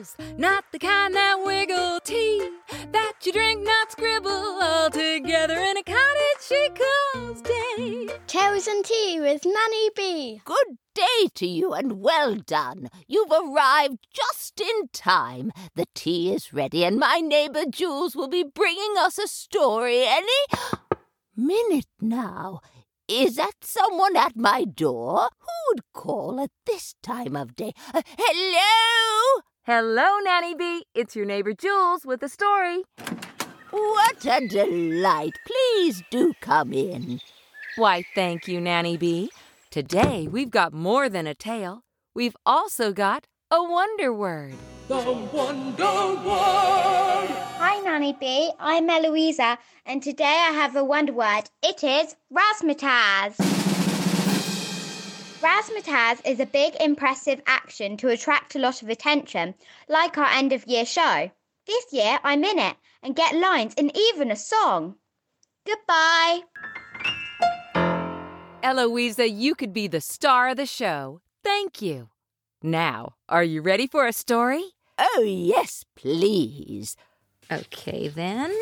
bubbles, not the kind that wiggle tea that you drink, not scribble all together in a cottage she calls day. Cherries and tea with Nanny B. Good day to you and well done. You've arrived just in time. The tea is ready and my neighbor Jules will be bringing us a story any minute now. Is that someone at my door? Who'd call at this time of day? Uh, hello? Hello, Nanny B. It's your neighbor Jules with a story. What a delight. Please do come in. Why, thank you, Nanny B. Today we've got more than a tale. We've also got a wonder word. The Wonder Word! Hi, Nanny B. I'm Eloisa, and today I have a wonder word. It is razzmatazz. Razzmatazz is a big, impressive action to attract a lot of attention, like our end of year show. This year I'm in it and get lines and even a song. Goodbye. Eloisa, you could be the star of the show. Thank you. Now, are you ready for a story? Oh, yes, please. Okay, then.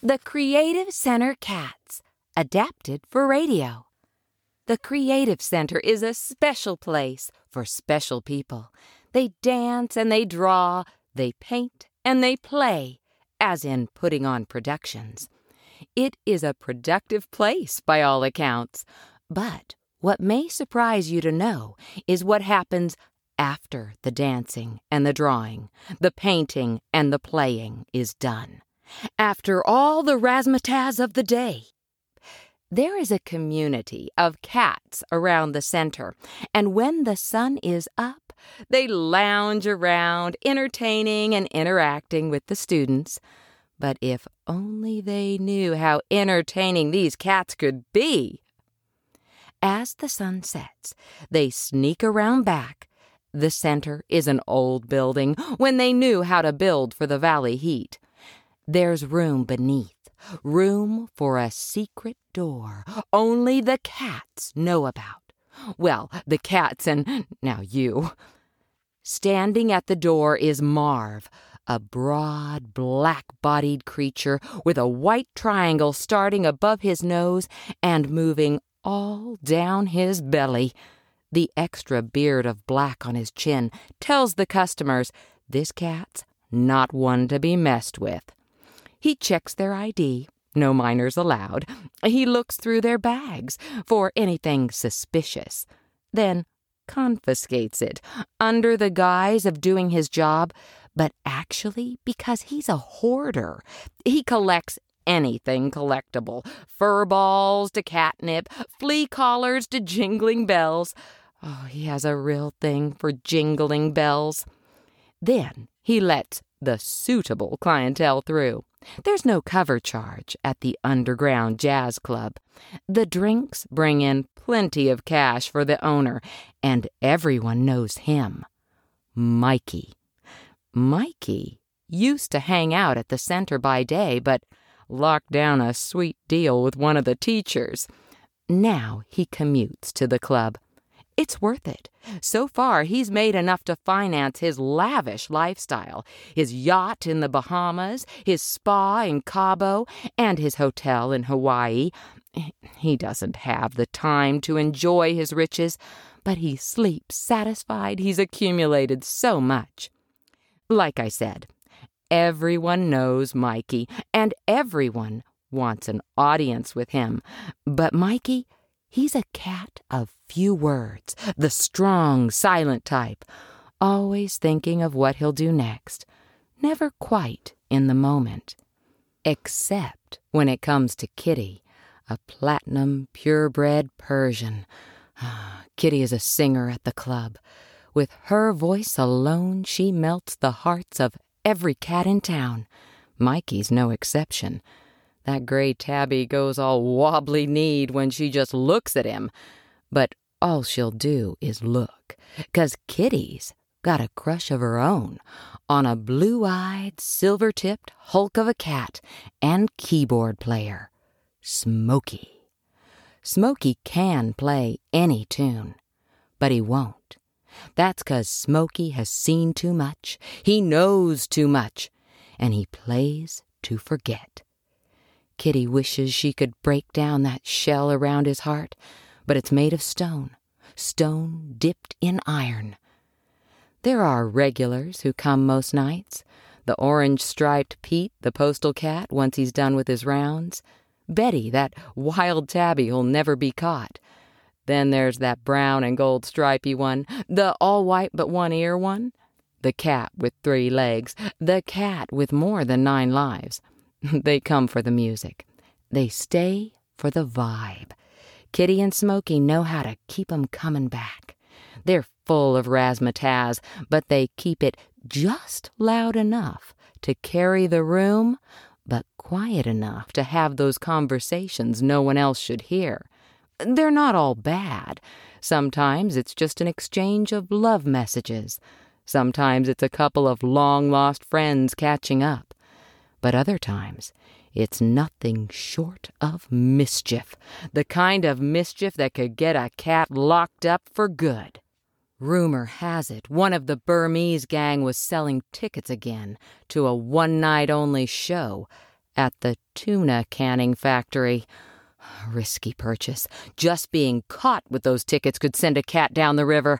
The Creative Center Cats, adapted for radio. The Creative Center is a special place for special people. They dance and they draw, they paint and they play, as in putting on productions. It is a productive place by all accounts. But what may surprise you to know is what happens after the dancing and the drawing, the painting and the playing is done. After all the razzmatazz of the day, there is a community of cats around the center, and when the sun is up, they lounge around, entertaining and interacting with the students. But if only they knew how entertaining these cats could be! As the sun sets, they sneak around back. The center is an old building when they knew how to build for the valley heat. There's room beneath room for a secret door only the cats know about. Well, the cats and now you. Standing at the door is Marv, a broad, black bodied creature with a white triangle starting above his nose and moving all down his belly. The extra beard of black on his chin tells the customers this cat's not one to be messed with. He checks their ID. No minors allowed. He looks through their bags for anything suspicious. Then confiscates it under the guise of doing his job, but actually because he's a hoarder. He collects anything collectible fur balls to catnip, flea collars to jingling bells. Oh, he has a real thing for jingling bells. Then he lets the suitable clientele through. There's no cover charge at the underground jazz club. The drinks bring in plenty of cash for the owner, and everyone knows him Mikey. Mikey used to hang out at the center by day, but locked down a sweet deal with one of the teachers. Now he commutes to the club. It's worth it. So far, he's made enough to finance his lavish lifestyle his yacht in the Bahamas, his spa in Cabo, and his hotel in Hawaii. He doesn't have the time to enjoy his riches, but he sleeps satisfied he's accumulated so much. Like I said, everyone knows Mikey, and everyone wants an audience with him. But Mikey, He's a cat of few words, the strong, silent type, always thinking of what he'll do next, never quite in the moment. Except when it comes to Kitty, a platinum, purebred Persian. Ah, Kitty is a singer at the club. With her voice alone, she melts the hearts of every cat in town. Mikey's no exception. That gray tabby goes all wobbly kneed when she just looks at him. But all she'll do is look, 'cause Kitty's got a crush of her own on a blue eyed, silver tipped hulk of a cat and keyboard player, Smokey. Smokey can play any tune, but he won't. That's 'cause Smokey has seen too much, he knows too much, and he plays to forget. Kitty wishes she could break down that shell around his heart, but it's made of stone, stone dipped in iron. There are regulars who come most nights. The orange striped Pete, the postal cat, once he's done with his rounds. Betty, that wild tabby who'll never be caught. Then there's that brown and gold stripy one, the all white but one ear one. The cat with three legs, the cat with more than nine lives. they come for the music. They stay for the vibe. Kitty and Smokey know how to keep 'em coming back. They're full of razzmatazz, but they keep it just loud enough to carry the room, but quiet enough to have those conversations no one else should hear. They're not all bad. Sometimes it's just an exchange of love messages. Sometimes it's a couple of long lost friends catching up. But other times, it's nothing short of mischief. The kind of mischief that could get a cat locked up for good. Rumor has it one of the Burmese gang was selling tickets again to a one night only show at the tuna canning factory. Risky purchase. Just being caught with those tickets could send a cat down the river.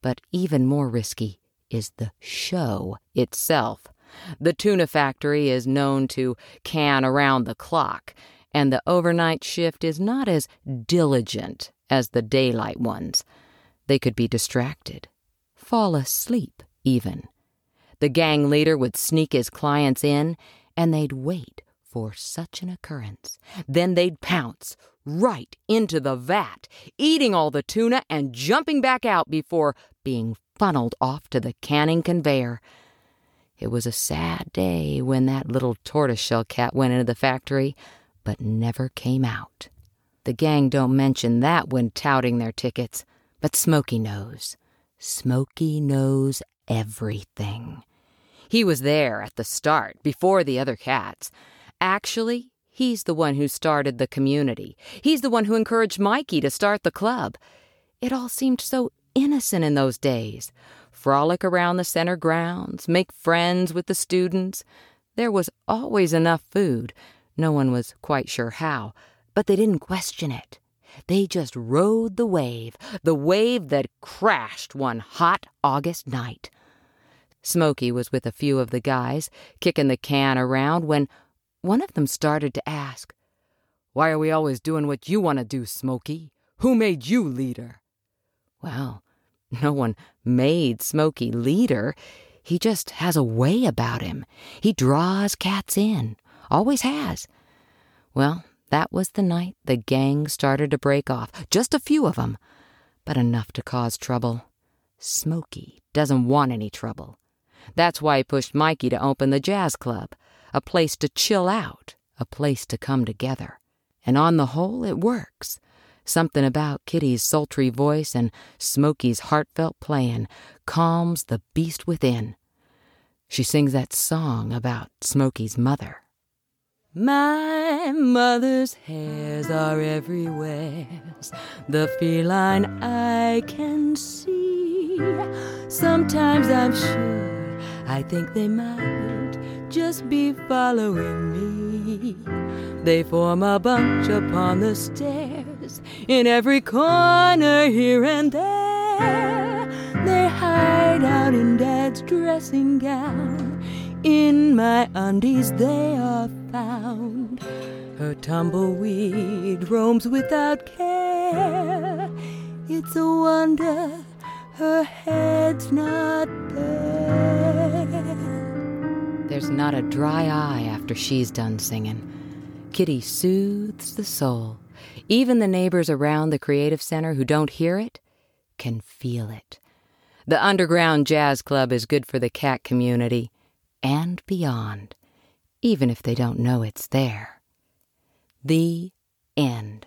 But even more risky is the show itself. The tuna factory is known to can around the clock, and the overnight shift is not as diligent as the daylight ones. They could be distracted, fall asleep, even. The gang leader would sneak his clients in, and they'd wait for such an occurrence. Then they'd pounce right into the vat, eating all the tuna and jumping back out before being funneled off to the canning conveyor. It was a sad day when that little tortoiseshell cat went into the factory, but never came out. The gang don't mention that when touting their tickets, but Smokey knows. Smokey knows everything. He was there at the start, before the other cats. Actually, he's the one who started the community. He's the one who encouraged Mikey to start the club. It all seemed so innocent in those days. Frolic around the center grounds, make friends with the students. There was always enough food. No one was quite sure how, but they didn't question it. They just rode the wave, the wave that crashed one hot August night. Smokey was with a few of the guys, kicking the can around, when one of them started to ask, Why are we always doing what you want to do, Smokey? Who made you leader? Well, no one made Smokey leader. He just has a way about him. He draws cats in, always has. Well, that was the night the gang started to break off, just a few of 'em, but enough to cause trouble. Smokey doesn't want any trouble. That's why he pushed Mikey to open the jazz club a place to chill out, a place to come together. And on the whole, it works. Something about Kitty's sultry voice and Smokey's heartfelt playing calms the beast within. She sings that song about Smokey's mother. My mother's hairs are everywhere, the feline I can see. Sometimes I'm sure I think they might just be following me. They form a bunch upon the stairs, in every corner here and there. They hide out in Dad's dressing gown. In my undies they are found. Her tumbleweed roams without care. It's a wonder her head's not bare. There's not a dry eye after she's done singing. Kitty soothes the soul. Even the neighbors around the Creative Center who don't hear it can feel it. The Underground Jazz Club is good for the cat community and beyond, even if they don't know it's there. The end.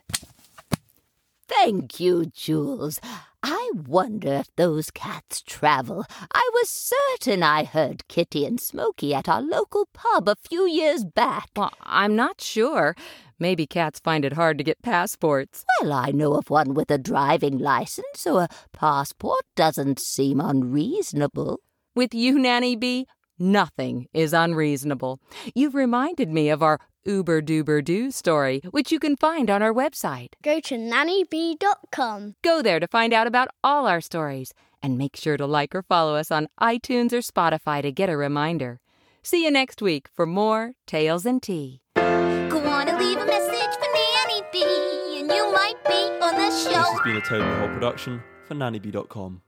Thank you, Jules. I wonder if those cats travel. I was certain I heard Kitty and Smokey at our local pub a few years back. Well, I'm not sure. Maybe cats find it hard to get passports. Well, I know of one with a driving license, so a passport doesn't seem unreasonable. With you, Nanny Bee, nothing is unreasonable. You've reminded me of our Uber Duber Doo story, which you can find on our website. Go to nannybee.com. Go there to find out about all our stories, and make sure to like or follow us on iTunes or Spotify to get a reminder. See you next week for more Tales and Tea. On the This has been a Toad in Hole production for nannybee.com.